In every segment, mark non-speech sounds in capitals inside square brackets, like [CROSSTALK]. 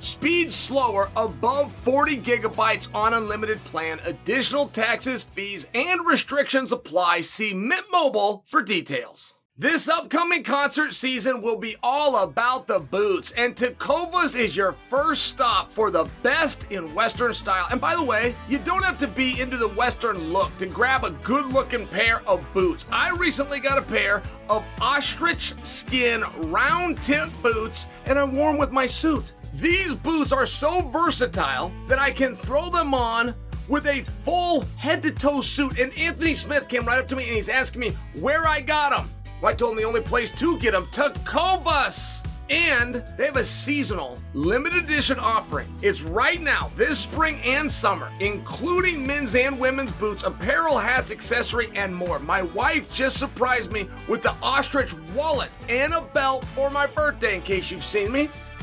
Speed slower above 40 gigabytes on unlimited plan. Additional taxes, fees, and restrictions apply. See Mint Mobile for details. This upcoming concert season will be all about the boots, and Tecovas is your first stop for the best in Western style. And by the way, you don't have to be into the Western look to grab a good looking pair of boots. I recently got a pair of ostrich skin round tip boots, and I wore them with my suit. These boots are so versatile that I can throw them on with a full head to toe suit. And Anthony Smith came right up to me and he's asking me where I got them. Well, I told him the only place to get them, Tecovas. And they have a seasonal limited edition offering. It's right now, this spring and summer, including men's and women's boots, apparel, hats, accessory, and more. My wife just surprised me with the ostrich wallet and a belt for my birthday, in case you've seen me.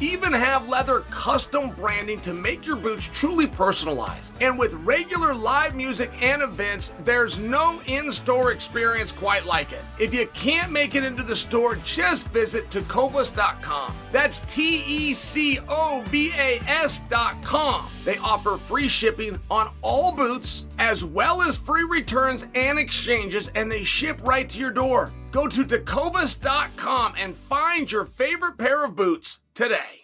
even have leather custom branding to make your boots truly personalized. And with regular live music and events, there's no in store experience quite like it. If you can't make it into the store, just visit tecovas.com. That's T E C O V A S.com. They offer free shipping on all boots, as well as free returns and exchanges, and they ship right to your door. Go to tecovas.com and find your favorite pair of boots today.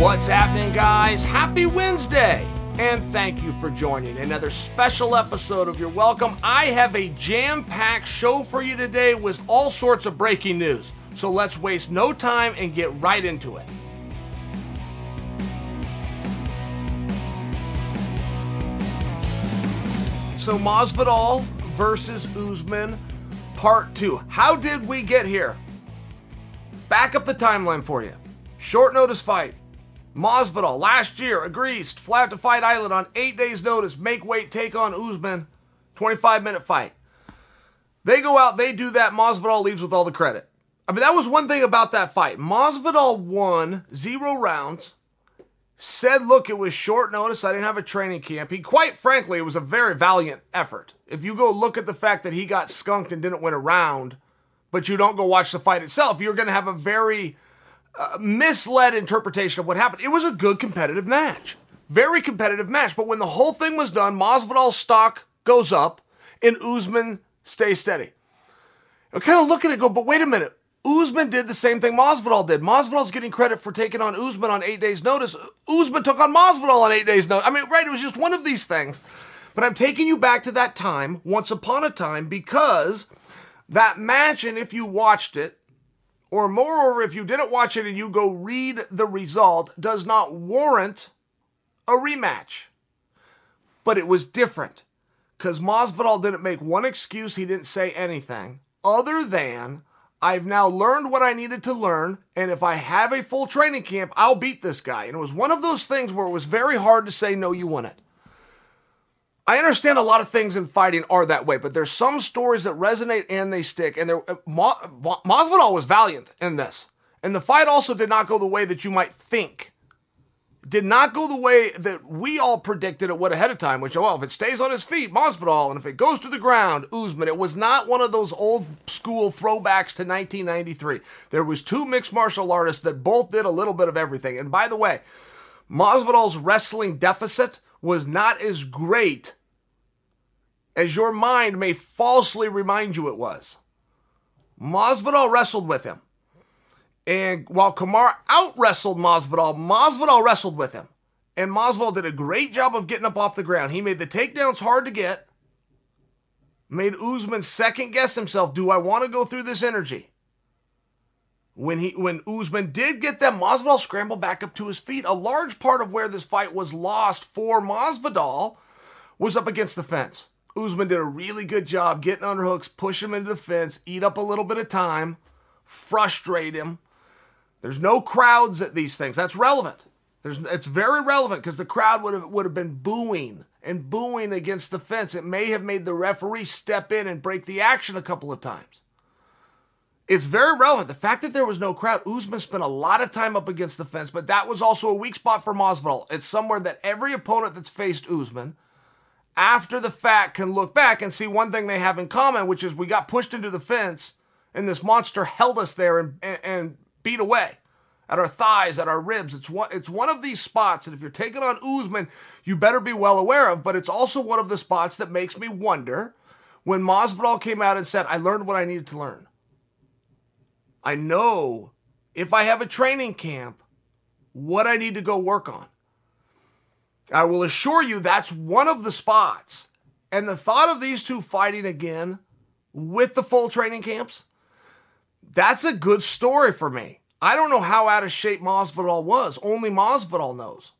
What's happening, guys? Happy Wednesday! And thank you for joining another special episode of You're Welcome. I have a jam packed show for you today with all sorts of breaking news. So let's waste no time and get right into it. So Masvidal versus Usman, part two. How did we get here? Back up the timeline for you. Short notice fight. Masvidal last year agrees to fly out to Fight Island on eight days' notice, make weight, take on Usman, 25 minute fight. They go out, they do that. Masvidal leaves with all the credit. I mean, that was one thing about that fight. Masvidal won zero rounds said, look, it was short notice. I didn't have a training camp. He, quite frankly, it was a very valiant effort. If you go look at the fact that he got skunked and didn't win a round, but you don't go watch the fight itself, you're going to have a very uh, misled interpretation of what happened. It was a good competitive match. Very competitive match. But when the whole thing was done, Masvidal's stock goes up and Usman stays steady. I'm kind of looking at it go, but wait a minute. Usman did the same thing Masvidal did. Masvidal's getting credit for taking on Usman on eight days' notice. Usman took on Masvidal on eight days' notice. I mean, right, it was just one of these things. But I'm taking you back to that time, once upon a time, because that match, and if you watched it, or moreover, if you didn't watch it and you go read the result, does not warrant a rematch. But it was different because Masvidal didn't make one excuse. He didn't say anything other than I've now learned what I needed to learn, and if I have a full training camp, I'll beat this guy. And it was one of those things where it was very hard to say, no, you wouldn't. I understand a lot of things in fighting are that way, but there's some stories that resonate and they stick. And there, uh, Ma, Masvidal was valiant in this, and the fight also did not go the way that you might think did not go the way that we all predicted it would ahead of time, which, oh, well, if it stays on his feet, Masvidal, and if it goes to the ground, Usman. It was not one of those old school throwbacks to 1993. There was two mixed martial artists that both did a little bit of everything. And by the way, Masvidal's wrestling deficit was not as great as your mind may falsely remind you it was. Masvidal wrestled with him. And while Kamaru out wrestled Masvidal, Masvidal wrestled with him. And Masvidal did a great job of getting up off the ground. He made the takedowns hard to get. Made Usman second guess himself. Do I want to go through this energy? When he when Usman did get them, Masvidal scrambled back up to his feet. A large part of where this fight was lost for Masvidal was up against the fence. Usman did a really good job getting underhooks, push him into the fence, eat up a little bit of time, frustrate him there's no crowds at these things. That's relevant. There's, it's very relevant because the crowd would have would have been booing and booing against the fence. It may have made the referee step in and break the action a couple of times. It's very relevant. The fact that there was no crowd, Usman spent a lot of time up against the fence, but that was also a weak spot for Masvidal. It's somewhere that every opponent that's faced Usman, after the fact, can look back and see one thing they have in common, which is we got pushed into the fence, and this monster held us there and, and, and beat away at our thighs, at our ribs. It's one, it's one of these spots that if you're taking on Usman, you better be well aware of, but it's also one of the spots that makes me wonder when Masvidal came out and said, I learned what I needed to learn. I know if I have a training camp, what I need to go work on. I will assure you that's one of the spots. And the thought of these two fighting again with the full training camps, that's a good story for me. I don't know how out of shape Masvidal was. Only Masvidal knows.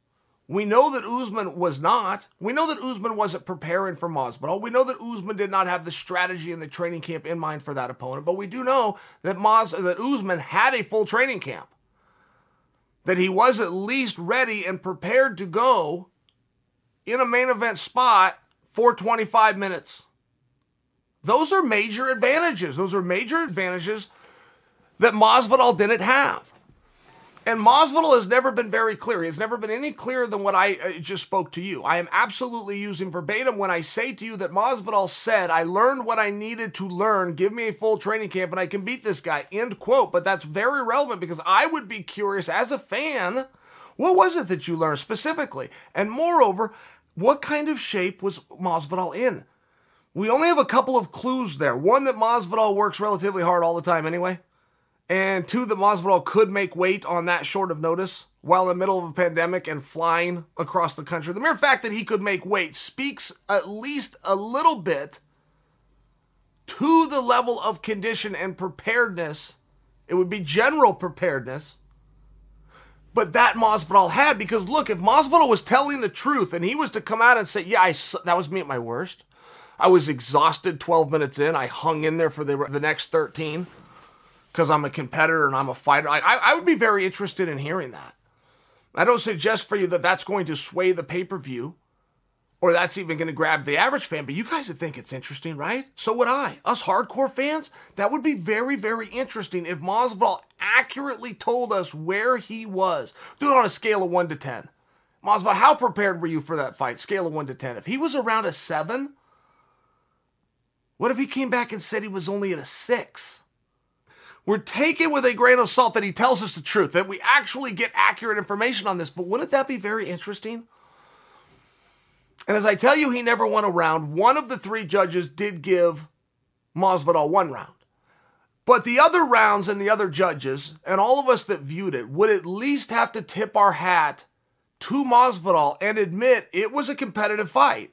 We know that Usman was not. We know that Usman wasn't preparing for Masvidal. We know that Usman did not have the strategy and the training camp in mind for that opponent. But we do know that Mas that Usman had a full training camp. That he was at least ready and prepared to go in a main event spot for 25 minutes. Those are major advantages. Those are major advantages that Masvidal didn't have. And Masvidal has never been very clear. He has never been any clearer than what I uh, just spoke to you. I am absolutely using verbatim when I say to you that Masvidal said, I learned what I needed to learn. Give me a full training camp and I can beat this guy. End quote. But that's very relevant because I would be curious as a fan, what was it that you learned specifically? And moreover, what kind of shape was Masvidal in? We only have a couple of clues there. One that Masvidal works relatively hard all the time anyway and two, that Masvidal could make weight on that short of notice while in the middle of a pandemic and flying across the country. The mere fact that he could make weight speaks at least a little bit to the level of condition and preparedness. It would be general preparedness. But that Masvidal had because look, if Masvidal was telling the truth and he was to come out and say, "Yeah, I, that was me at my worst. I was exhausted 12 minutes in. I hung in there for the the next 13." Because I'm a competitor and I'm a fighter. I, I would be very interested in hearing that. I don't suggest for you that that's going to sway the pay per view or that's even going to grab the average fan, but you guys would think it's interesting, right? So would I. Us hardcore fans, that would be very, very interesting if Masvidal accurately told us where he was. Do it on a scale of 1 to 10. Masvidal, how prepared were you for that fight? Scale of 1 to 10. If he was around a 7, what if he came back and said he was only at a 6? We're taken with a grain of salt that he tells us the truth, that we actually get accurate information on this. But wouldn't that be very interesting? And as I tell you, he never won a round. One of the three judges did give Masvidal one round. But the other rounds and the other judges, and all of us that viewed it, would at least have to tip our hat to Masvidal and admit it was a competitive fight.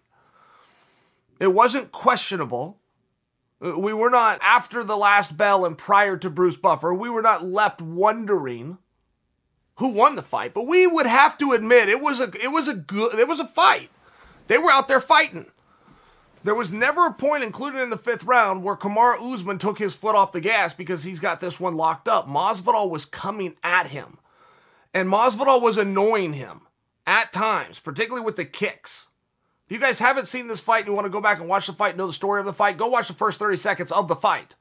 It wasn't questionable. Uh, we were not, after the last bell and prior to Bruce Buffer, we were not left wondering who won the fight. But we would have to admit it was a it was a good it was a fight. They were out there fighting. There was never a point, included in the fifth round, where Kamaru Usman took his foot off the gas because he's got this one locked up. Masvidal was coming at him, and Masvidal was annoying him at times, particularly with the kicks. If you guys haven't seen this fight and you want to go back and watch the fight, know the story of the fight, go watch the first 30 seconds of the fight.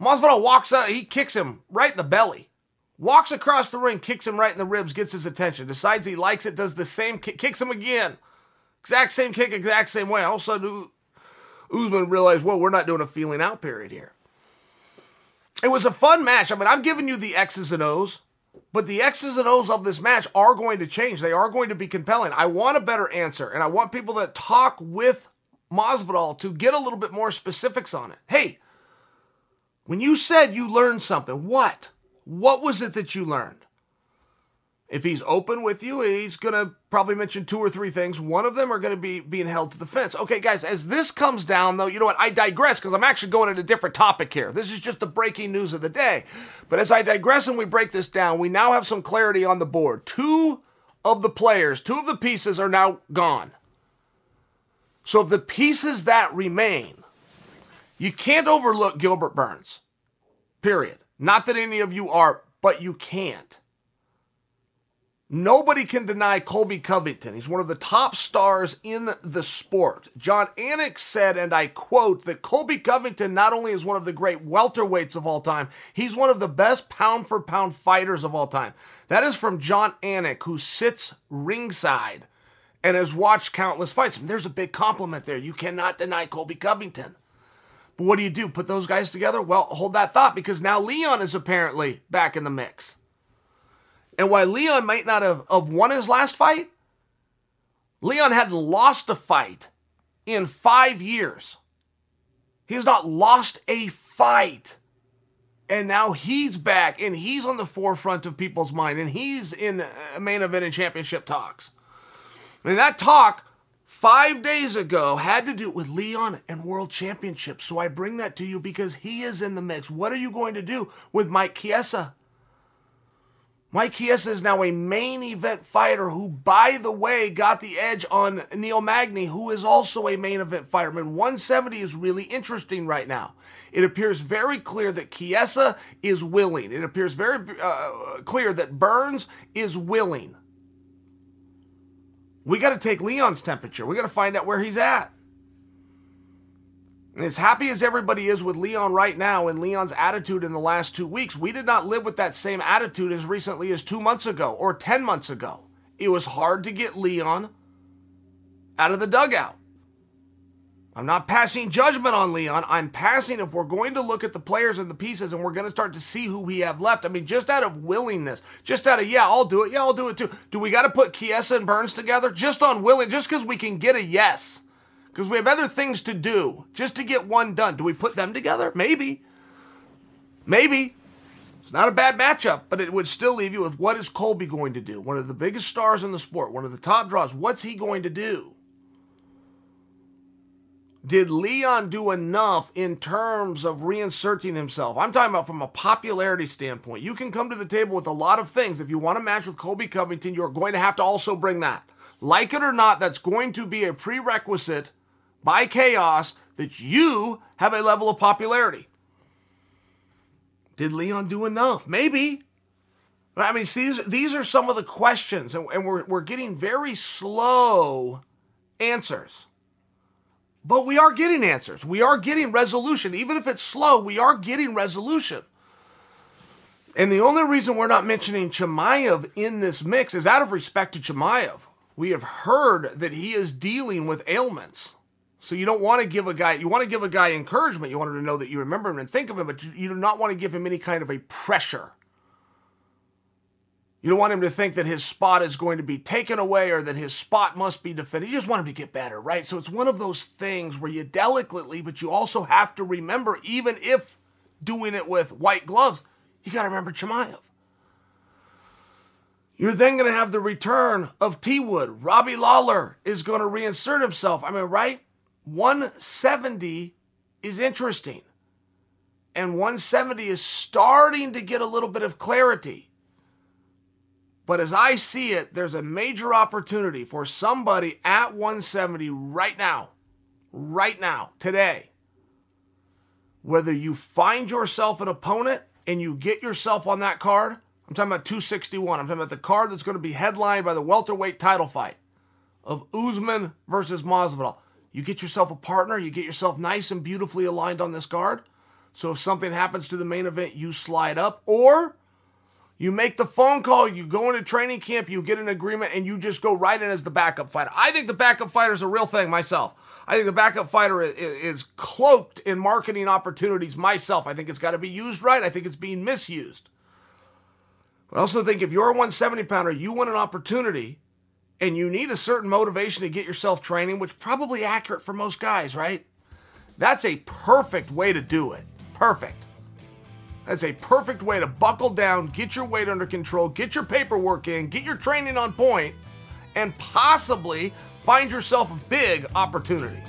Masvidal walks up, he kicks him right in the belly. Walks across the ring, kicks him right in the ribs, gets his attention, decides he likes it, does the same kick, kicks him again. Exact same kick, exact same way. All of a sudden, Usman realized, well, we're not doing a feeling out period here. It was a fun match. I mean, I'm giving you the X's and O's, but the X's and O's of this match are going to change. They are going to be compelling. I want a better answer, and I want people that talk with Masvidal to get a little bit more specifics on it. Hey, when you said you learned something, what? What was it that you learned? If he's open with you, he's going to probably mention two or three things. One of them are going to be being held to the fence. Okay, guys, as this comes down, though, you know what? I digress because I'm actually going at a different topic here. This is just the breaking news of the day. But as I digress and we break this down, we now have some clarity on the board. Two of the players, two of the pieces are now gone. So, of the pieces that remain, you can't overlook Gilbert Burns. Period. Not that any of you are, but you can't. Nobody can deny Colby Covington. He's one of the top stars in the sport. Jon Anik said, and I quote, that Colby Covington not only is one of the great welterweights of all time, he's one of the best pound for pound fighters of all time. That is from Jon Anik, who sits ringside and has watched countless fights. I mean, there's a big compliment there. You cannot deny Colby Covington. But what do you do? Put those guys together? Well, hold that thought because now Leon is apparently back in the mix. And while Leon might not have, have won his last fight, Leon hadn't lost a fight in five years. He has not lost a fight. And now he's back and he's on the forefront of people's mind and he's in uh, main event and championship talks. And that talk five days ago had to do with Leon and world championships. So I bring that to you because he is in the mix. What are you going to do with Mike Chiesa? Mike Chiesa is now a main event fighter who, by the way, got the edge on Neil Magny, who is also a main event fighter. I mean, 170 is really interesting right now. It appears very clear that Chiesa is willing. It appears very uh, clear that Burns is willing. We got to take Leon's temperature. We got to find out where he's at. As happy as everybody is with Leon right now and Leon's attitude in the last two weeks, we did not live with that same attitude as recently as two months ago or 10 months ago. It was hard to get Leon out of the dugout. I'm not passing judgment on Leon. I'm passing if we're going to look at the players and the pieces and we're going to start to see who we have left. I mean, just out of willingness, just out of, yeah, I'll do it. Yeah, I'll do it too. Do we got to put Chiesa and Burns together? Just on willing, just because we can get a yes because we have other things to do just to get one done. Do we put them together? Maybe. Maybe. It's not a bad matchup, but it would still leave you with what is Colby going to do? One of the biggest stars in the sport, one of the top draws. What's he going to do? Did Leon do enough in terms of reinserting himself? I'm talking about from a popularity standpoint. You can come to the table with a lot of things. If you want to match with Colby Covington, you're going to have to also bring that. Like it or not, that's going to be a prerequisite by chaos that you have a level of popularity. Did Leon do enough? Maybe. I mean, these, these are some of the questions, and, and we're, we're getting very slow answers. But we are getting answers. We are getting resolution. Even if it's slow, we are getting resolution. And the only reason we're not mentioning Chimaev in this mix is out of respect to Chimaev. We have heard that he is dealing with ailments. So you don't want to give a guy, you want to give a guy encouragement. You want him to know that you remember him and think of him, but you do not want to give him any kind of a pressure. You don't want him to think that his spot is going to be taken away or that his spot must be defended. You just want him to get better, right? So it's one of those things where you delicately, but you also have to remember, even if doing it with white gloves, you got to remember Chimaev. You're then going to have the return of T Wood. Robbie Lawler is going to reinsert himself. I mean, right? 170 is interesting. And 170 is starting to get a little bit of clarity. But as I see it, there's a major opportunity for somebody at 170 right now, right now, today. Whether you find yourself an opponent and you get yourself on that card, I'm talking about 261. I'm talking about the card that's going to be headlined by the welterweight title fight of Usman versus Masvidal. You get yourself a partner, you get yourself nice and beautifully aligned on this card. So if something happens to the main event, you slide up, or you make the phone call, you go into training camp, you get an agreement, and you just go right in as the backup fighter. I think the backup fighter is a real thing myself. I think the backup fighter is, is cloaked in marketing opportunities myself. I think it's got to be used right. I think it's being misused. But I also think if you're a 170 pounder, you want an opportunity and you need a certain motivation to get yourself training, which probably accurate for most guys, right? That's a perfect way to do it. Perfect. That's a perfect way to buckle down, get your weight under control, get your paperwork in, get your training on point, and possibly find yourself a big opportunity.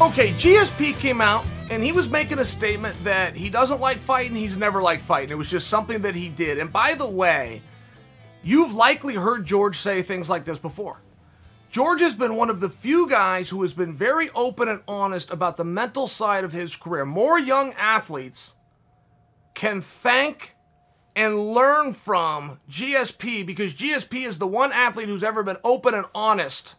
Okay, GSP came out and he was making a statement that he doesn't like fighting, he's never liked fighting. It was just something that he did. And by the way, you've likely heard George say things like this before. George has been one of the few guys who has been very open and honest about the mental side of his career. More young athletes can thank and learn from GSP because GSP is the one athlete who's ever been open and honest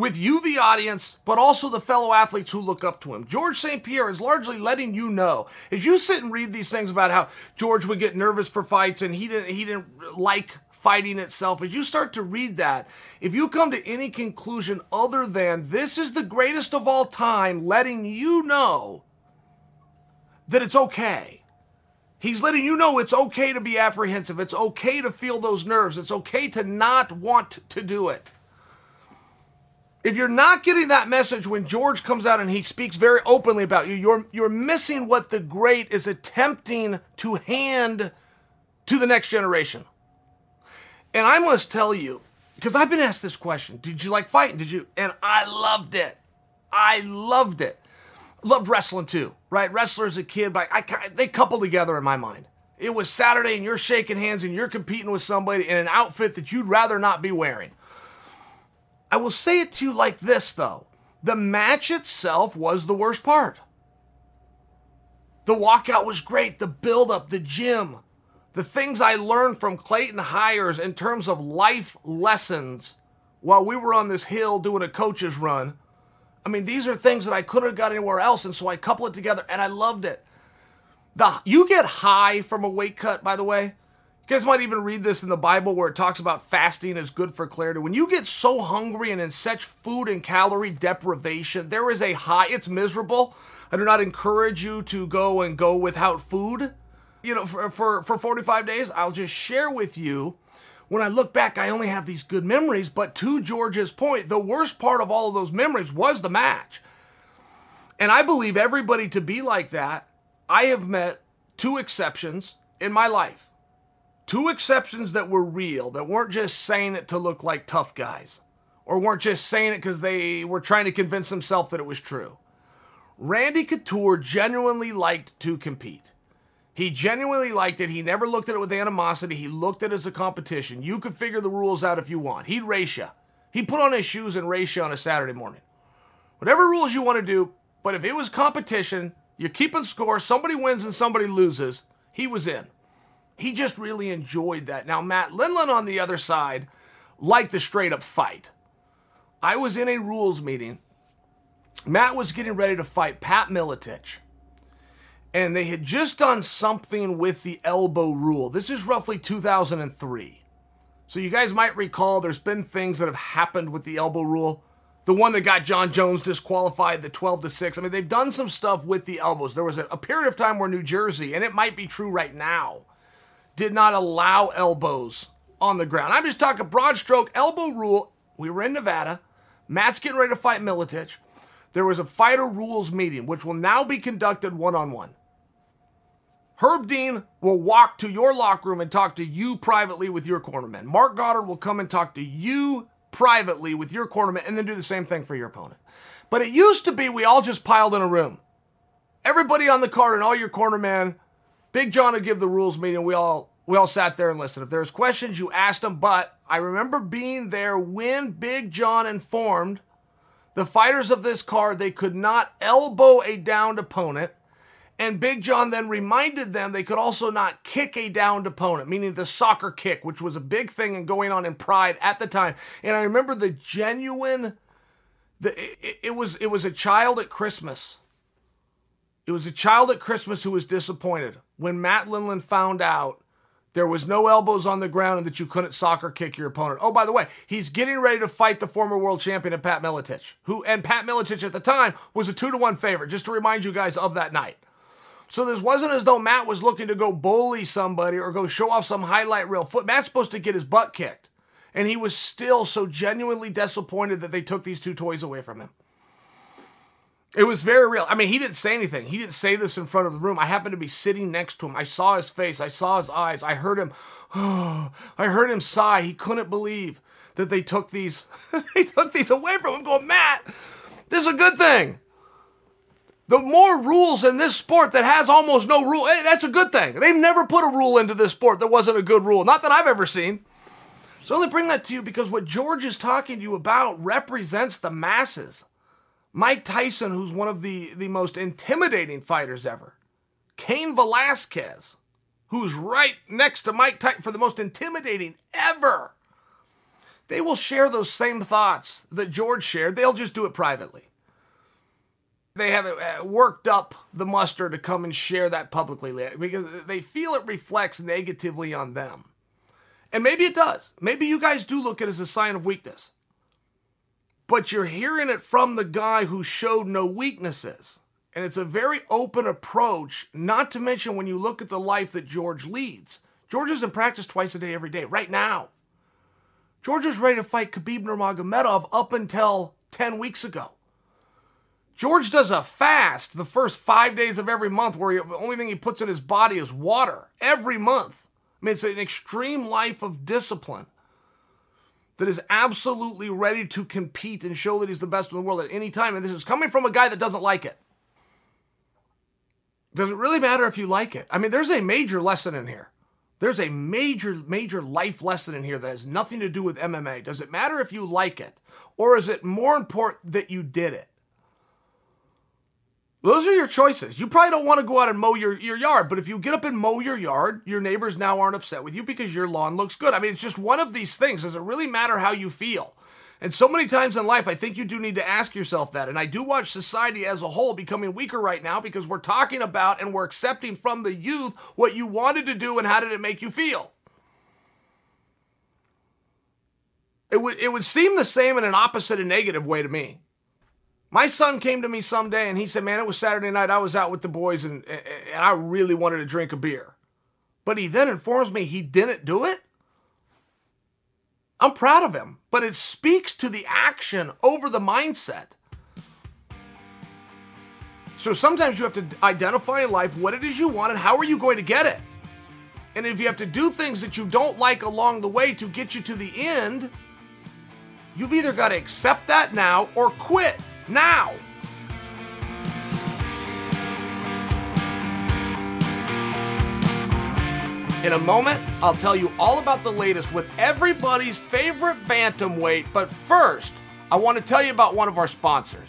with you, the audience, but also the fellow athletes who look up to him. George St. Pierre is largely letting you know as you sit and read these things about how George would get nervous for fights and he didn't he didn't like fighting itself, as you start to read that, if you come to any conclusion other than this is the greatest of all time, letting you know that it's okay. He's letting you know it's okay to be apprehensive. It's okay to feel those nerves. It's okay to not want to do it. If you're not getting that message when George comes out and he speaks very openly about you, you're, you're missing what the great is attempting to hand to the next generation. And I must tell you, because I've been asked this question Did you like fighting? Did you? And I loved it. I loved it. Loved wrestling too, right? Wrestler as a kid, but I, I, they couple together in my mind. It was Saturday and you're shaking hands and you're competing with somebody in an outfit that you'd rather not be wearing. I will say it to you like this though the match itself was the worst part. The walkout was great, the build up, the gym, the things I learned from Clayton Hires in terms of life lessons while we were on this hill doing a coach's run. I mean, these are things that I couldn't have got anywhere else, and so I couple it together, and I loved it. The you get high from a weight cut, by the way. Guys might even read this in the Bible where it talks about fasting is good for clarity. When you get so hungry and in such food and calorie deprivation, there is a high. It's miserable. I do not encourage you to go and go without food you know, for, for, for 45 days, I'll just share with you. When I look back, I only have these good memories. But to George's point, the worst part of all of those memories was the match. And I believe everybody to be like that. I have met two exceptions in my life. Two exceptions that were real, that weren't just saying it to look like tough guys, or weren't just saying it because they were trying to convince themselves that it was true. Randy Couture genuinely liked to compete. He genuinely liked it. He never looked at it with animosity. He looked at it as a competition. You could figure the rules out if you want. He'd race you. He'd put on his shoes and race you on a Saturday morning. Whatever rules you want to do, but if it was competition, you're keeping score, somebody wins and somebody loses, he was in. He just really enjoyed that. Now, Matt Lindland on the other side liked the straight up fight. I was in a rules meeting. Matt was getting ready to fight Pat Miletich and they had just done something with the elbow rule. This is roughly 2003. So you guys might recall there's been things that have happened with the elbow rule. the one that got Jon Jones disqualified, the 12 to 6. I mean, they've done some stuff with the elbows. There was a, a period of time where New Jersey, and it might be true right now, did not allow elbows on the ground. I'm just talking broad stroke elbow rule. We were in Nevada. Matt's getting ready to fight Miletich. There was a fighter rules meeting, which will now be conducted one on one. Herb Dean will walk to your locker room and talk to you privately with your cornerman. Marc Goddard will come and talk to you privately with your cornerman and then do the same thing for your opponent. But it used to be we all just piled in a room. Everybody on the card and all your cornermen, Big John would give the rules meeting. We all we all sat there and listened. If there's questions, you asked them. But I remember being there when Big John informed the fighters of this card they could not elbow a downed opponent. And Big John then reminded them they could also not kick a downed opponent, meaning the soccer kick, which was a big thing and going on in Pride at the time. And I remember the genuine, the it, it was it was a child at Christmas. It was a child at Christmas who was disappointed when Matt Lindland found out there was no elbows on the ground and that you couldn't soccer kick your opponent. Oh, by the way, he's getting ready to fight the former world champion at Pat Miletich, who and Pat Miletich at the time was a two to one favorite. Just to remind you guys of that night. So this wasn't as though Matt was looking to go bully somebody or go show off some highlight reel foot. Matt's supposed to get his butt kicked. And he was still so genuinely disappointed that they took these two toys away from him. It was very real. I mean, he didn't say anything. He didn't say this in front of the room. I happened to be sitting next to him. I saw his face. I saw his eyes. I heard him. Oh, [SIGHS] I heard him sigh. He couldn't believe that they took these. [LAUGHS] they took these away from him. Going, Matt, this is a good thing. The more rules in this sport that has almost no rule, hey, that's a good thing. They've never put a rule into this sport that wasn't a good rule. Not that I've ever seen. So I only bring that to you because what George is talking to you about represents the masses. Mike Tyson, who's one of the, the most intimidating fighters ever. Cain Velasquez, who's right next to Mike Tyson for the most intimidating ever. They will share those same thoughts that George shared. They'll just do it privately. They haven't uh, worked up the muster to come and share that publicly because they feel it reflects negatively on them. And maybe it does. Maybe you guys do look at it as a sign of weakness but you're hearing it from the guy who showed no weaknesses. And it's a very open approach, not to mention when you look at the life that George leads. George is in practice twice a day, every day, right now. George was ready to fight Khabib Nurmagomedov up until 10 weeks ago. George does a fast the first five days of every month where he, the only thing he puts in his body is water every month. I mean, it's an extreme life of discipline that is absolutely ready to compete and show that he's the best in the world at any time. And this is coming from a guy that doesn't like it. Does it really matter if you like it? I mean, there's a major lesson in here. There's a major, major life lesson in here that has nothing to do with MMA. Does it matter if you like it? Or is it more important that you did it? Those are your choices. You probably don't want to go out and mow your, your yard, but if you get up and mow your yard, your neighbors now aren't upset with you because your lawn looks good. I mean, it's just one of these things. Does it really matter how you feel? And so many times in life, I think you do need to ask yourself that. And I do watch society as a whole becoming weaker right now because we're talking about and we're accepting from the youth what you wanted to do and how did it make you feel. It would, it would seem the same in an opposite and negative way to me. My son came to me someday and he said, Man, it was Saturday night. I was out with the boys and, and I really wanted to drink a beer. But he then informs me he didn't do it. I'm proud of him, but it speaks to the action over the mindset. So sometimes you have to identify in life what it is you want and how are you going to get it. And if you have to do things that you don't like along the way to get you to the end, you've either got to accept that now or quit now. In a moment, I'll tell you all about the latest with everybody's favorite bantamweight, but first, I want to tell you about one of our sponsors.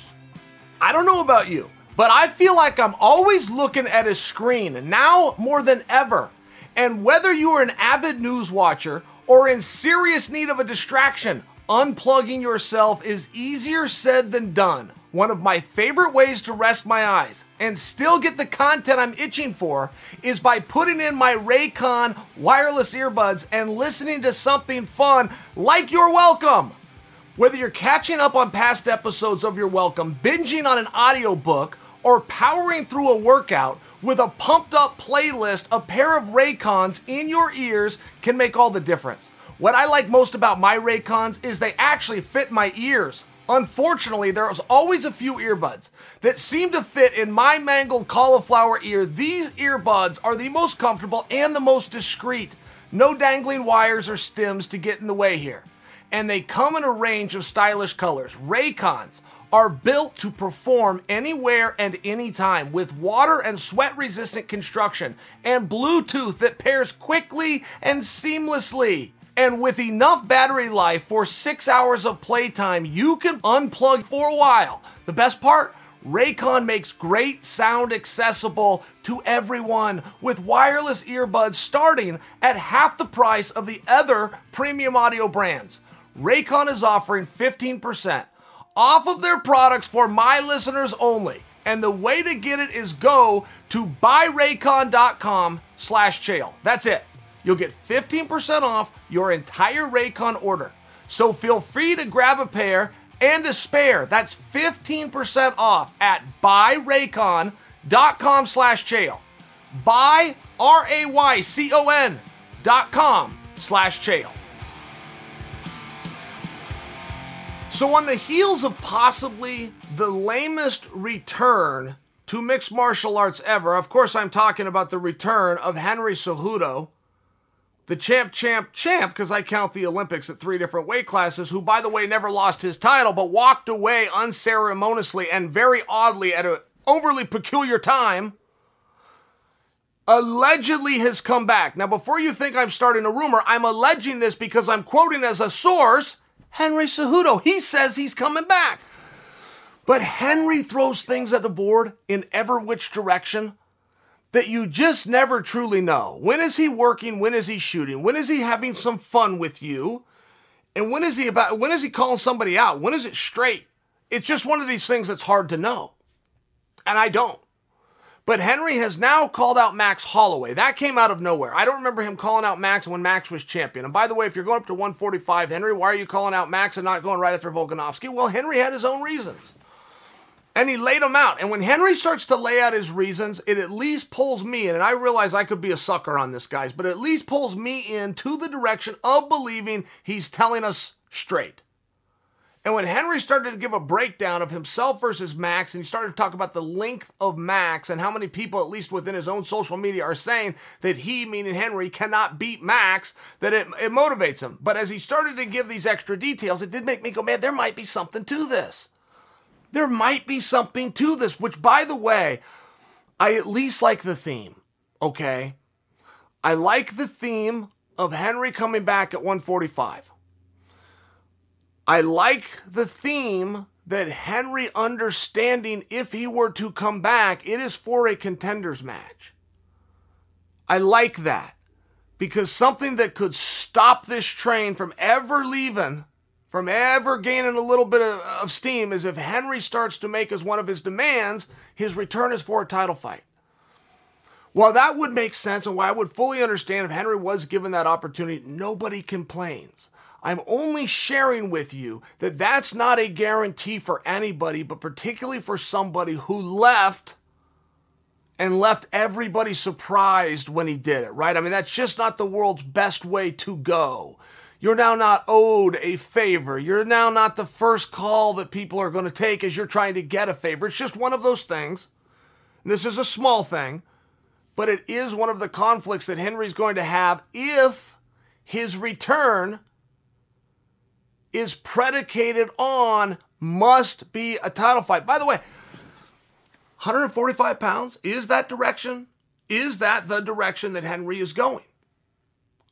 I don't know about you, but I feel like I'm always looking at a screen, now more than ever. And whether you are an avid news watcher or in serious need of a distraction, Unplugging yourself is easier said than done. One of my favorite ways to rest my eyes and still get the content I'm itching for is by putting in my Raycon wireless earbuds and listening to something fun like You're Welcome. Whether you're catching up on past episodes of You're Welcome, binging on an audiobook, or powering through a workout, with a pumped up playlist, a pair of Raycons in your ears can make all the difference. What I like most about my Raycons is they actually fit my ears. Unfortunately, there's always a few earbuds that seem to fit in my mangled cauliflower ear. These earbuds are the most comfortable and the most discreet. No dangling wires or stems to get in the way here. And they come in a range of stylish colors. Raycons are built to perform anywhere and anytime with water and sweat resistant construction and Bluetooth that pairs quickly and seamlessly. And with enough battery life for six hours of playtime, you can unplug for a while. The best part? Raycon makes great sound accessible to everyone with wireless earbuds starting at half the price of the other premium audio brands. Raycon is offering 15% off of their products for my listeners only. And the way to get it is go to buyraycon.com slash chael. That's it. You'll get 15% off your entire Raycon order. So feel free to grab a pair and a spare. That's 15% off at buyraycon.com slash chael. Buy, R-A-Y-C-O-N dot com slash chael. So, on the heels of possibly the lamest return to mixed martial arts ever, of course, I'm talking about the return of Henry Cejudo, the champ, champ, champ, because I count the Olympics at three different weight classes, who, by the way, never lost his title, but walked away unceremoniously and very oddly at an overly peculiar time. Allegedly has come back. Now, before you think I'm starting a rumor, I'm alleging this because I'm quoting as a source Henry Cejudo. He says he's coming back. But Henry throws things at the board in ever which direction that you just never truly know. When is he working? When is he shooting? When is he having some fun with you? And when is he about when is he calling somebody out? When is it straight? It's just one of these things that's hard to know. And I don't. But Henry has now called out Max Holloway. That came out of nowhere. I don't remember him calling out Max when Max was champion. And by the way, if you're going up to 145, Henry, why are you calling out Max and not going right after Volkanovski? Well, Henry had his own reasons. And he laid them out. And when Henry starts to lay out his reasons, it at least pulls me in. And I realize I could be a sucker on this, guys, but at least pulls me in to the direction of believing he's telling us straight. And when Henry started to give a breakdown of himself versus Max, and he started to talk about the length of Max and how many people, at least within his own social media, are saying that he, meaning Henry, cannot beat Max, that it, it motivates him. But as he started to give these extra details, it did make me go, man, there might be something to this. There might be something to this, which, by the way, I at least like the theme, okay? I like the theme of Henry coming back at 145. I like the theme that Henry understanding if he were to come back, it is for a contenders match. I like that because something that could stop this train from ever leaving, from ever gaining a little bit of, of steam, is if Henry starts to make as one of his demands, his return is for a title fight. While that would make sense and why I would fully understand if Henry was given that opportunity, nobody complains. I'm only sharing with you that that's not a guarantee for anybody, but particularly for somebody who left and left everybody surprised when he did it, right? I mean, that's just not the world's best way to go. You're now not owed a favor. You're now not the first call that people are going to take as you're trying to get a favor. It's just one of those things. This is a small thing, but it is one of the conflicts that Henry's going to have if his return is predicated on must be a title fight. By the way, 145 pounds, is that direction? Is that the direction that Henry is going?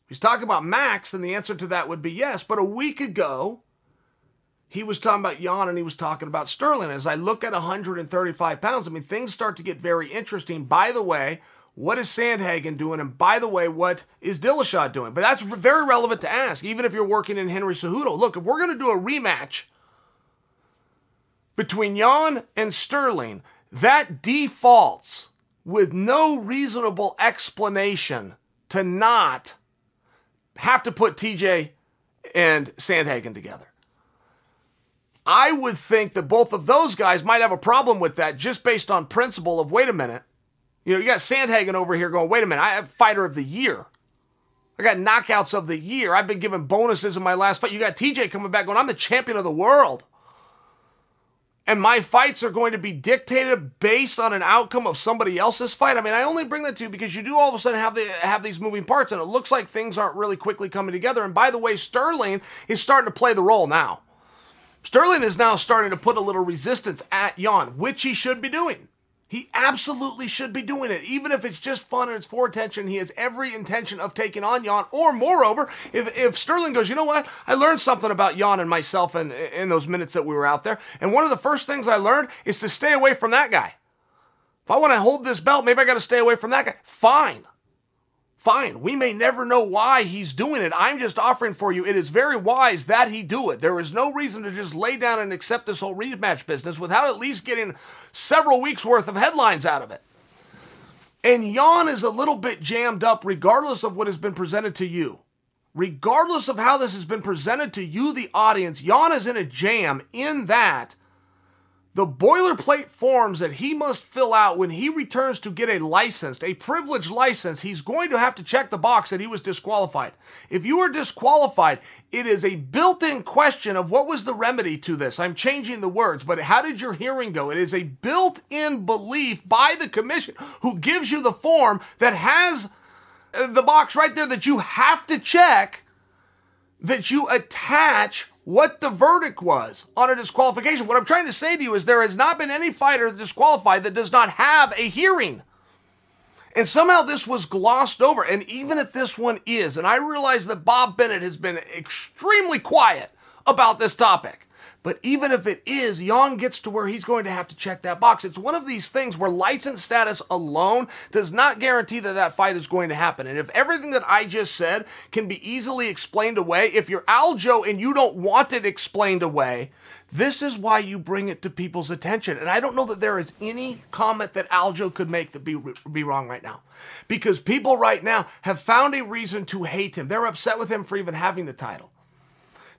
He's talking about Max, and the answer to that would be yes. But a week ago, he was talking about Yan and he was talking about Sterling. As I look at 135 pounds, I mean, things start to get very interesting. By the way, what is Sandhagen doing? And by the way, what is Dillashaw doing? But that's very relevant to ask, even if you're working in Henry Cejudo. Look, if we're going to do a rematch between Yan and Sterling, that defaults with no reasonable explanation to not have to put TJ and Sandhagen together. I would think that both of those guys might have a problem with that just based on principle of wait a minute. You know, you got Sandhagen over here going, wait a minute, I have fighter of the year. I got knockouts of the year. I've been given bonuses in my last fight. You got TJ coming back going, I'm the champion of the world. And my fights are going to be dictated based on an outcome of somebody else's fight. I mean, I only bring that to you because you do all of a sudden have the have these moving parts, and it looks like things aren't really quickly coming together. And by the way, Sterling is starting to play the role now. Sterling is now starting to put a little resistance at Yan, which he should be doing. He absolutely should be doing it. Even if it's just fun and it's for attention, he has every intention of taking on Yan. Or moreover, if, if Sterling goes, you know what? I learned something about Yan and myself in, in those minutes that we were out there. And one of the first things I learned is to stay away from that guy. If I want to hold this belt, maybe I got to stay away from that guy. Fine. Fine, we may never know why he's doing it. I'm just offering for you. It is very wise that he do it. There is no reason to just lay down and accept this whole rematch business without at least getting several weeks worth of headlines out of it. And Yan is a little bit jammed up regardless of what has been presented to you. Regardless of how this has been presented to you, the audience, Yan is in a jam in that the boilerplate forms that he must fill out when he returns to get a license, a privileged license, he's going to have to check the box that he was disqualified. If you are disqualified, it is a built in question of what was the remedy to this. I'm changing the words, but how did your hearing go? It is a built in belief by the commission who gives you the form that has uh, the box right there that you have to check that you attach what the verdict was on a disqualification. What I'm trying to say to you is there has not been any fighter disqualified that does not have a hearing. And somehow this was glossed over. And even if this one is, and I realize that Bob Bennett has been extremely quiet about this topic. But even if it is, Yan gets to where he's going to have to check that box. It's one of these things where license status alone does not guarantee that that fight is going to happen. And if everything that I just said can be easily explained away, if you're Aljo and you don't want it explained away, this is why you bring it to people's attention. And I don't know that there is any comment that Aljo could make that be, be wrong right now. Because people right now have found a reason to hate him. They're upset with him for even having the title.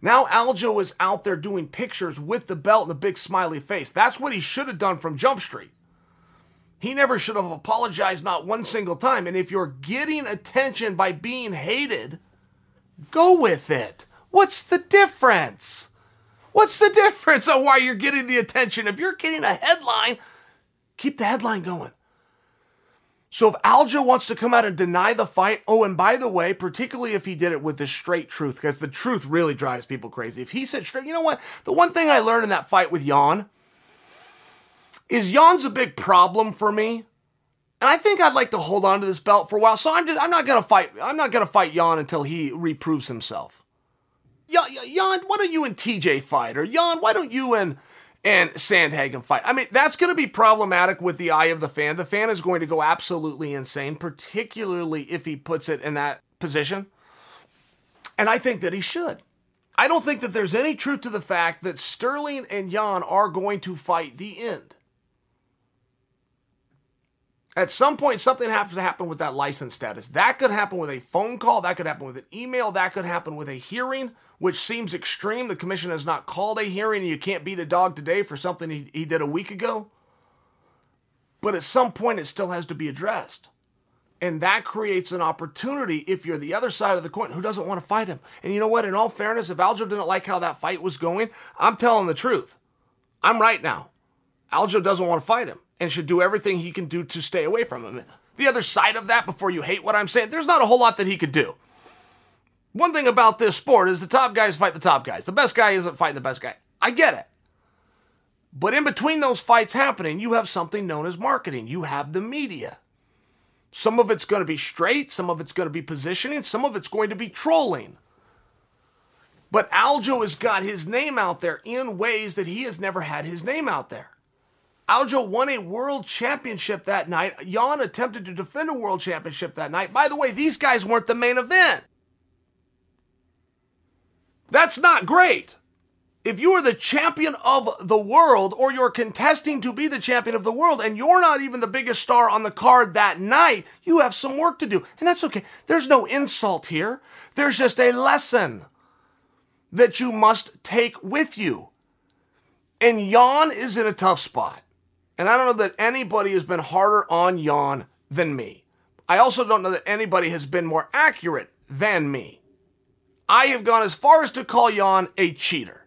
Now Aljo is out there doing pictures with the belt and a big smiley face. That's what he should have done from Jump Street. He never should have apologized not one single time. And if you're getting attention by being hated, go with it. What's the difference? What's the difference on why you're getting the attention? If you're getting a headline, keep the headline going. So if Aljo wants to come out and deny the fight, oh, and by the way, particularly if he did it with the straight truth, because the truth really drives people crazy. If he said straight, you know what? The one thing I learned in that fight with Yan is Yan's a big problem for me. And I think I'd like to hold on to this belt for a while. So I'm just I'm not gonna fight I'm not gonna fight Yan until he reproves himself. Yan, why don't you and TJ fight? Or Yan, why don't you and and Sandhagen fight. I mean, that's going to be problematic with the eye of the fan. The fan is going to go absolutely insane, particularly if he puts it in that position. And I think that he should. I don't think that there's any truth to the fact that Sterling and Yan are going to fight the end. At some point, something has to happen with that license status. That could happen with a phone call, that could happen with an email, that could happen with a hearing, which seems extreme. The commission has not called a hearing, you can't beat a dog today for something he, he did a week ago. But at some point, it still has to be addressed. And that creates an opportunity if you're the other side of the coin who doesn't want to fight him. And you know what? In all fairness, if Aljo didn't like how that fight was going, I'm telling the truth. I'm right now. Aljo doesn't want to fight him and should do everything he can do to stay away from him. The other side of that, before you hate what I'm saying, there's not a whole lot that he could do. One thing about this sport is the top guys fight the top guys. The best guy isn't fighting the best guy. I get it. But in between those fights happening, you have something known as marketing. You have the media. Some of it's going to be straight, some of it's going to be positioning, some of it's going to be trolling. But Aljo has got his name out there in ways that he has never had his name out there. Aljo won a world championship that night. Yan attempted to defend a world championship that night. By the way, these guys weren't the main event. That's not great. If you are the champion of the world or you're contesting to be the champion of the world and you're not even the biggest star on the card that night, you have some work to do. And that's okay. There's no insult here. There's just a lesson that you must take with you. And Yan is in a tough spot. And I don't know that anybody has been harder on Yan than me. I also don't know that anybody has been more accurate than me. I have gone as far as to call Yan a cheater.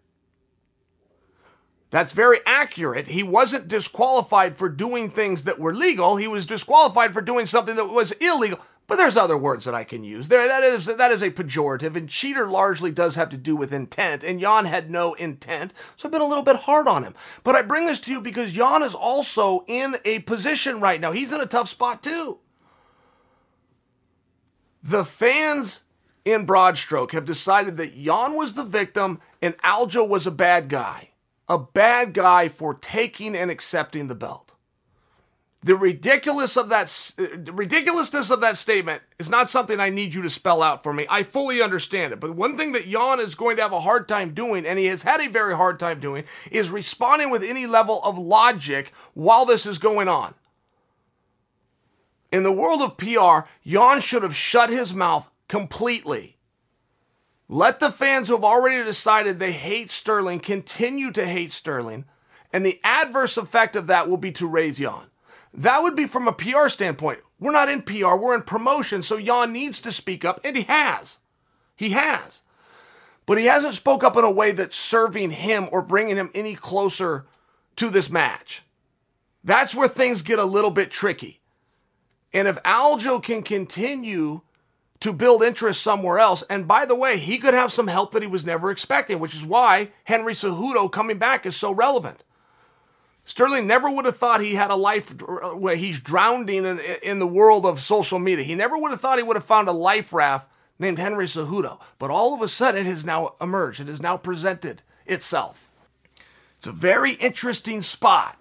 That's very accurate. He wasn't disqualified for doing things that were legal. He was disqualified for doing something that was illegal. But there's other words that I can use. There, that is that is a pejorative, and cheater largely does have to do with intent. And Yan had no intent, so I've been a little bit hard on him. But I bring this to you because Yan is also in a position right now. He's in a tough spot too. The fans in Broadstroke have decided that Yan was the victim and Aljo was a bad guy a bad guy for taking and accepting the belt. The ridiculous of that uh, ridiculousness of that statement is not something I need you to spell out for me. I fully understand it. But one thing that Yan is going to have a hard time doing, and he has had a very hard time doing, is responding with any level of logic while this is going on. In the world of PR, Yan should have shut his mouth completely let the fans who have already decided they hate Sterling continue to hate Sterling, and the adverse effect of that will be to raise Yan. That would be from a PR standpoint. We're not in PR, we're in promotion, so Yan needs to speak up, and he has. He has. But he hasn't spoke up in a way that's serving him or bringing him any closer to this match. That's where things get a little bit tricky. And if Aljo can continue to build interest somewhere else. And by the way, he could have some help that he was never expecting, which is why Henry Cejudo coming back is so relevant. Sterling never would have thought he had a life where he's drowning in, in the world of social media. He never would have thought he would have found a life raft named Henry Cejudo. But all of a sudden, it has now emerged. It has now presented itself. It's a very interesting spot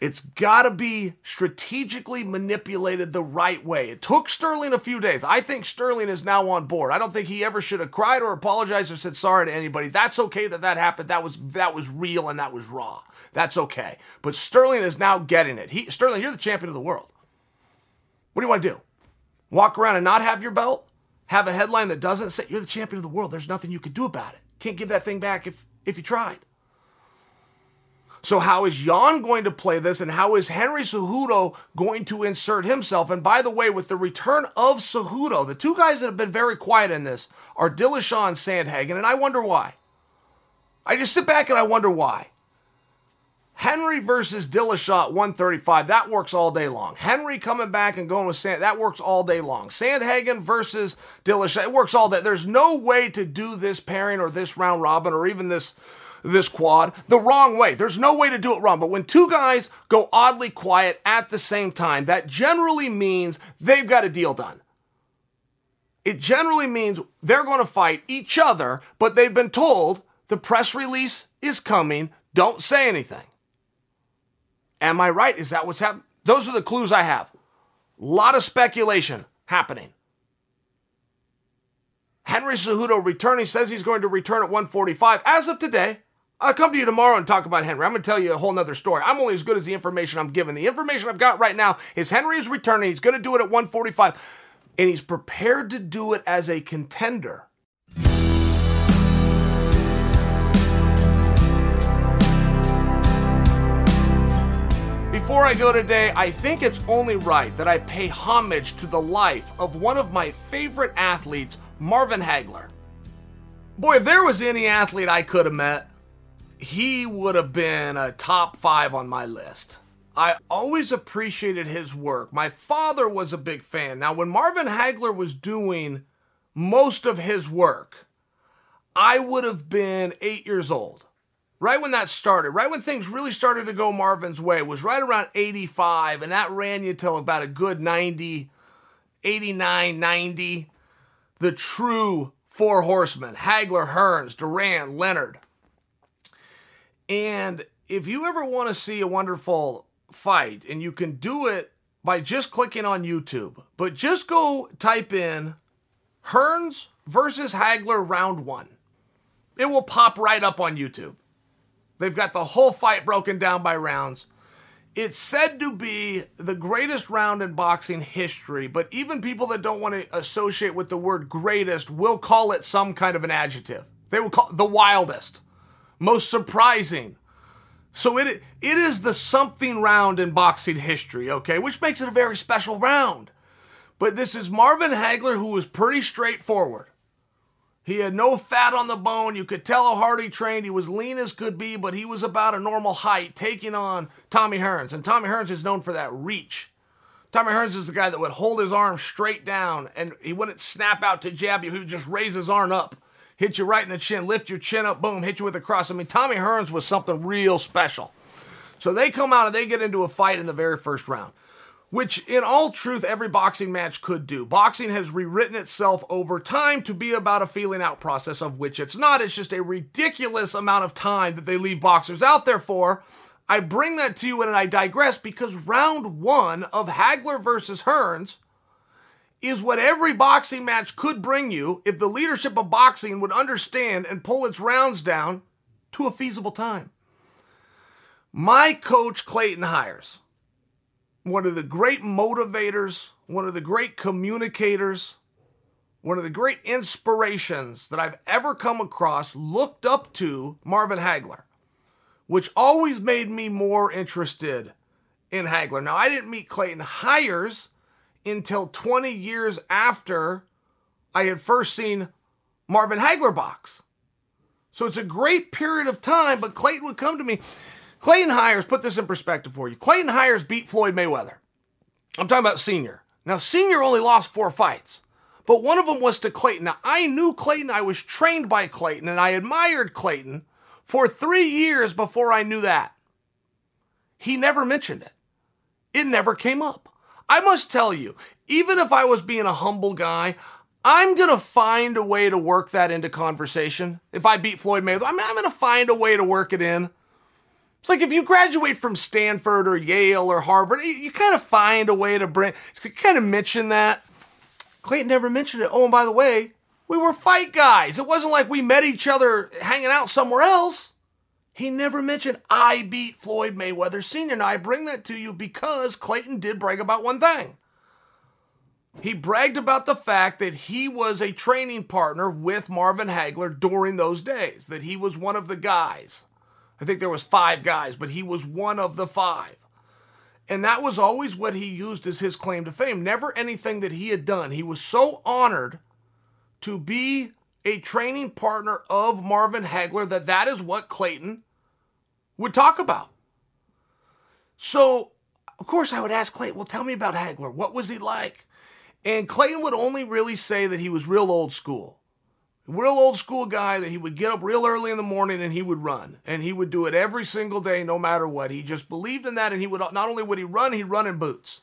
it's got to be strategically manipulated the right way. It took Sterling a few days. I think Sterling is now on board. I don't think he ever should have cried or apologized or said sorry to anybody. That's okay that that happened. That was that was real and that was raw. That's okay. But Sterling is now getting it. He Sterling, you're the champion of the world. What do you want to do? Walk around and not have your belt? Have a headline that doesn't say you're the champion of the world. There's nothing you can do about it. Can't give that thing back if if you tried. So, how is Yan going to play this, and how is Henry Cejudo going to insert himself? And by the way, with the return of Cejudo, the two guys that have been very quiet in this are Dillashaw and Sandhagen, and I wonder why. I just sit back and I wonder why. Henry versus Dillashaw at 135, that works all day long. Henry coming back and going with Sand, that works all day long. Sandhagen versus Dillashaw, it works all day. There's no way to do this pairing or this round robin or even this this quad the wrong way. There's no way to do it wrong. But when two guys go oddly quiet at the same time, that generally means they've got a deal done. It generally means they're going to fight each other, but they've been told the press release is coming. Don't say anything. Am I right? Is that what's happening? Those are the clues I have. A lot of speculation happening. Henry Cejudo returning says he's going to return at 145 as of today. I'll come to you tomorrow and talk about Henry. I'm going to tell you a whole nother story. I'm only as good as the information I'm given. The information I've got right now is Henry is returning. He's going to do it at 145, and he's prepared to do it as a contender. Before I go today, I think it's only right that I pay homage to the life of one of my favorite athletes, Marvin Hagler. Boy, if there was any athlete I could have met, he would have been a top five on my list. I always appreciated his work. My father was a big fan. Now, when Marvin Hagler was doing most of his work, I would have been eight years old. Right when that started, right when things really started to go Marvin's way, was right around 85, and that ran you till about a good 90, 89, 90. The true four horsemen Hagler, Hearns, Duran, Leonard. And if you ever want to see a wonderful fight, and you can do it by just clicking on YouTube, but just go type in Hearns versus Hagler round one. It will pop right up on YouTube. They've got the whole fight broken down by rounds. It's said to be the greatest round in boxing history, but even people that don't want to associate with the word greatest will call it some kind of an adjective. They will call the wildest most surprising, So it it is the something round in boxing history, okay, which makes it a very special round. But this is Marvin Hagler, who was pretty straightforward. He had no fat on the bone. You could tell how hard he trained. He was lean as could be, but he was about a normal height, taking on Tommy Hearns. And Tommy Hearns is known for that reach. Tommy Hearns is the guy that would hold his arm straight down and he wouldn't snap out to jab you. He would just raise his arm up, hit you right in the chin, lift your chin up, boom, hit you with a cross. I mean, Tommy Hearns was something real special. So they come out and they get into a fight in the very first round which in all truth every boxing match could do. Boxing has rewritten itself over time to be about a feeling out process of which it's not. It's just a ridiculous amount of time that they leave boxers out there for. I bring that to you and I digress because round one of Hagler versus Hearns is what every boxing match could bring you if the leadership of boxing would understand and pull its rounds down to a feasible time. My coach, Clayton Hires, one of the great motivators, one of the great communicators, one of the great inspirations that I've ever come across, looked up to Marvin Hagler, which always made me more interested in Hagler. Now, I didn't meet Clayton Hires until 20 years after I had first seen Marvin Hagler box. So it's a great period of time, but Clayton would come to me Clayton Hires, put this in perspective for you. Clayton Hires beat Floyd Mayweather. I'm talking about Senior. Now, Senior only lost four fights, but one of them was to Clayton. Now, I knew Clayton, I was trained by Clayton, and I admired Clayton for three years before I knew that. He never mentioned it, it never came up. I must tell you, even if I was being a humble guy, I'm going to find a way to work that into conversation. If I beat Floyd Mayweather, I'm, I'm going to find a way to work it in. It's like if you graduate from Stanford or Yale or Harvard, you, you kind of find a way to bring, kind of mention that. Clayton never mentioned it. Oh, and by the way, we were fight guys. It wasn't like we met each other hanging out somewhere else. He never mentioned I beat Floyd Mayweather Sr. Now, I bring that to you because Clayton did brag about one thing. He bragged about the fact that he was a training partner with Marvin Hagler during those days, that he was one of the guys. I think there was five guys, but he was one of the five. And that was always what he used as his claim to fame. Never anything that he had done. He was so honored to be a training partner of Marvin Hagler that that is what Clayton would talk about. So, of course, I would ask Clayton, well, tell me about Hagler. What was he like? And Clayton would only really say that he was real old school real old school guy that he would get up real early in the morning and he would run and he would do it every single day no matter what he just believed in that and he would not only would he run he'd run in boots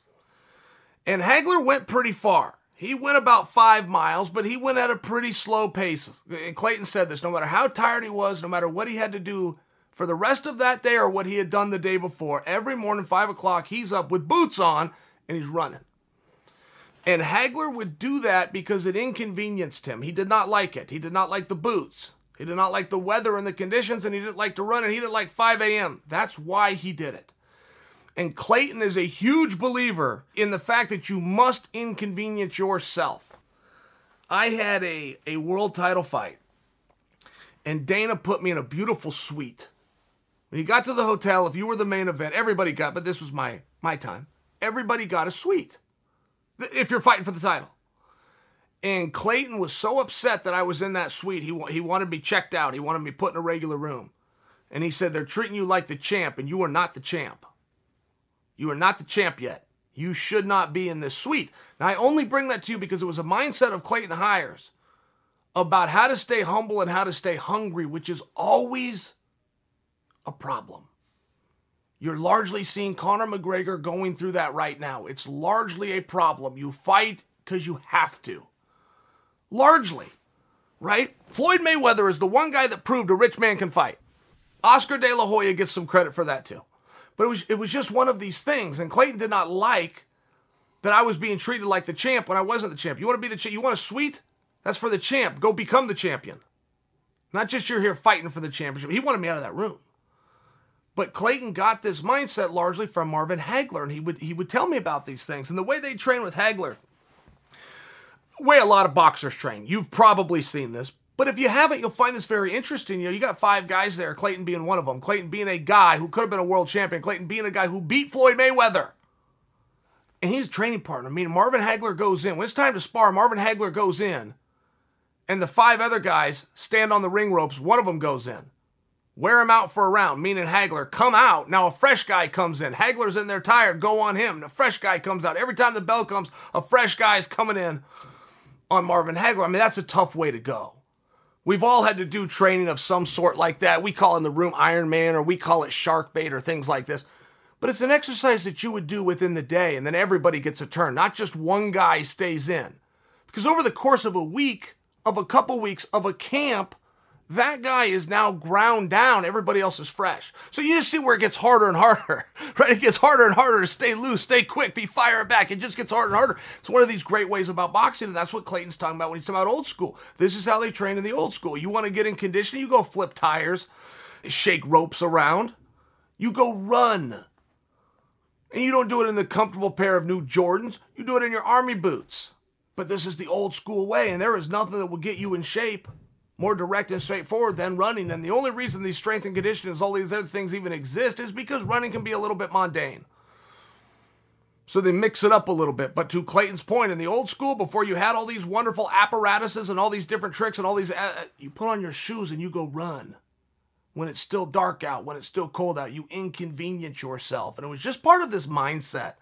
and hagler went pretty far he went about five miles but he went at a pretty slow pace and clayton said this no matter how tired he was no matter what he had to do for the rest of that day or what he had done the day before every morning five o'clock he's up with boots on and he's running and Hagler would do that because it inconvenienced him. He did not like it. He did not like the boots. He did not like the weather and the conditions, and he didn't like to run, and he didn't like 5 a.m. That's why he did it. And Clayton is a huge believer in the fact that you must inconvenience yourself. I had a, a world title fight, and Dana put me in a beautiful suite. When you got to the hotel, if you were the main event, everybody got, but this was my my time. Everybody got a suite if you're fighting for the title. And Clayton was so upset that I was in that suite. He, he wanted me checked out. He wanted me put in a regular room. And he said, They're treating you like the champ, and you are not the champ. You are not the champ yet. You should not be in this suite. Now, I only bring that to you because it was a mindset of Clayton Hires about how to stay humble and how to stay hungry, which is always a problem. You're largely seeing Conor McGregor going through that right now. It's largely a problem. You fight because you have to. Largely, right? Floyd Mayweather is the one guy that proved a rich man can fight. Oscar De La Hoya gets some credit for that too. But it was it was just one of these things, and Clayton did not like that I was being treated like the champ when I wasn't the champ. You want to be the champ? You want a suite? That's for the champ. Go become the champion. Not just you're here fighting for the championship. He wanted me out of that room. But Clayton got this mindset largely from Marvin Hagler, and he would he would tell me about these things and the way they train with Hagler. Way a lot of boxers train. You've probably seen this. But if you haven't, you'll find this very interesting. You know, you got five guys there, Clayton being one of them. Clayton being a guy who could have been a world champion. Clayton being a guy who beat Floyd Mayweather. And he's a training partner. I mean, Marvin Hagler goes in. When it's time to spar, Marvin Hagler goes in. And the five other guys stand on the ring ropes. One of them goes in. Wear him out for a round, meaning Hagler. Come out. Now a fresh guy comes in. Hagler's in there tired. Go on him. A fresh guy comes out. Every time the bell comes, a fresh guy's coming in on Marvin Hagler. I mean, that's a tough way to go. We've all had to do training of some sort like that. We call in the room Iron Man or we call it shark bait or things like this. But it's an exercise that you would do within the day and then everybody gets a turn, not just one guy stays in. Because over the course of a week, of a couple weeks, of a camp, that guy is now ground down. Everybody else is fresh. So you just see where it gets harder and harder, [LAUGHS] right? It gets harder and harder to stay loose, stay quick, be fire back. It just gets harder and harder. It's one of these great ways about boxing, and that's what Clayton's talking about when he's talking about old school. This is how they train in the old school. You want to get in condition, you go flip tires, shake ropes around, you go run. And you don't do it in the comfortable pair of new Jordans, you do it in your army boots. But this is the old school way, and there is nothing that will get you in shape more direct and straightforward than running. And the only reason these strength and conditioning, all these other things even exist is because running can be a little bit mundane. So they mix it up a little bit. But to Clayton's point, in the old school, before you had all these wonderful apparatuses and all these different tricks and all these, uh, uh you put on your shoes and you go run. When it's still dark out, when it's still cold out, you inconvenience yourself. And it was just part of this mindset.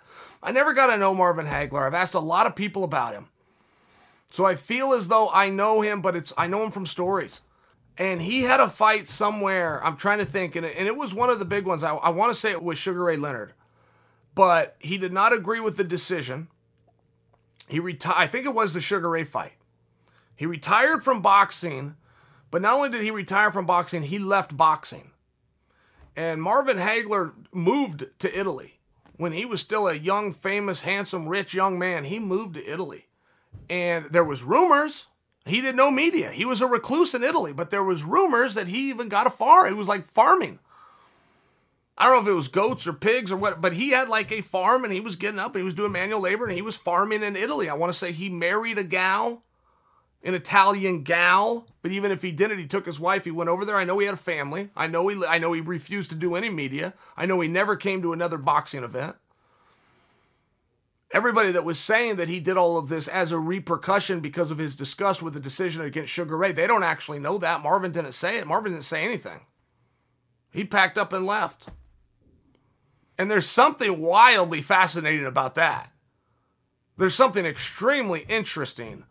I never got to know Marvin Hagler. I've asked a lot of people about him. So I feel as though I know him, but it's I know him from stories. And he had a fight somewhere. I'm trying to think, and it, and it was one of the big ones. I, I want to say it was Sugar Ray Leonard, but he did not agree with the decision. He retired. I think it was the Sugar Ray fight. He retired from boxing, but not only did he retire from boxing, he left boxing. And Marvin Hagler moved to Italy when he was still a young, famous, handsome, rich young man. He moved to Italy and there was rumors. He did no media. He was a recluse in Italy, but there was rumors that he even got a farm. He was like farming. I don't know if it was goats or pigs or what, but he had like a farm and he was getting up and he was doing manual labor and he was farming in Italy. I want to say he married a gal, an Italian gal, but even if he didn't, he took his wife. He went over there. I know he had a family. I know he I know he refused to do any media. I know he never came to another boxing event everybody that was saying that he did all of this as a repercussion because of his disgust with the decision against Sugar Ray, they don't actually know that. Marvin didn't say it. Marvin didn't say anything. He packed up and left. And there's something wildly fascinating about that. There's something extremely interesting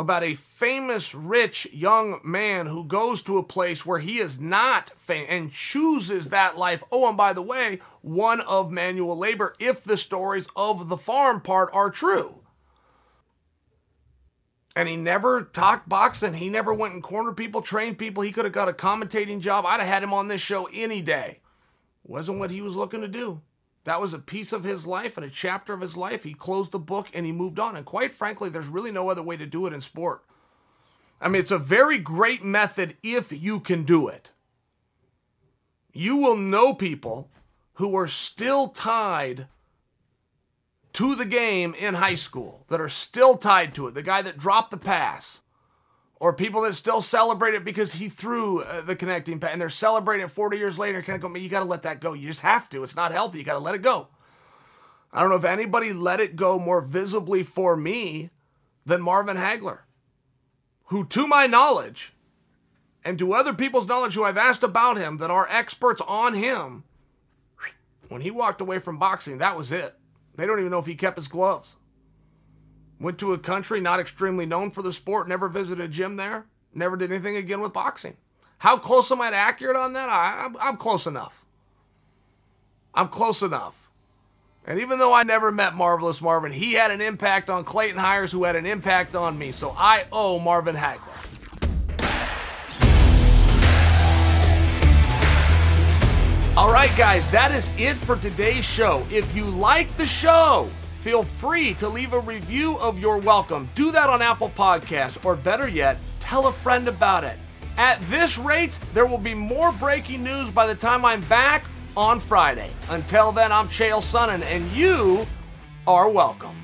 about a famous, rich young man who goes to a place where he is not famous and chooses that life. Oh, and by the way, one of manual labor, if the stories of the farm part are true. And he never talked boxing. He never went and cornered people, trained people. He could have got a commentating job. I'd have had him on this show any day. Wasn't what he was looking to do. That was a piece of his life and a chapter of his life. He closed the book and he moved on. And quite frankly, there's really no other way to do it in sport. I mean, it's a very great method if you can do it. You will know people who are still tied to the game in high school, that are still tied to it. The guy that dropped the pass, or people that still celebrate it because he threw uh, the connecting pass and they're celebrating it 40 years later. Kind of go, you got to let that go. You just have to. It's not healthy. You got to let it go. I don't know if anybody let it go more visibly for me than Marvin Hagler, who, to my knowledge, and to other people's knowledge who I've asked about him that are experts on him, when he walked away from boxing, that was it. They don't even know if he kept his gloves. Went to a country not extremely known for the sport, never visited a gym there, never did anything again with boxing. How close am I to accurate on that? I, I'm, I'm close enough. I'm close enough. And even though I never met Marvelous Marvin, he had an impact on Clayton Hires, who had an impact on me. So I owe Marvin Hagler. All right, guys, that is it for today's show. If you like the show, feel free to leave a review of You're Welcome. Do that on Apple Podcasts, or better yet, tell a friend about it. At this rate, there will be more breaking news by the time I'm back on Friday. Until then, I'm Chael Sonnen, and you are welcome.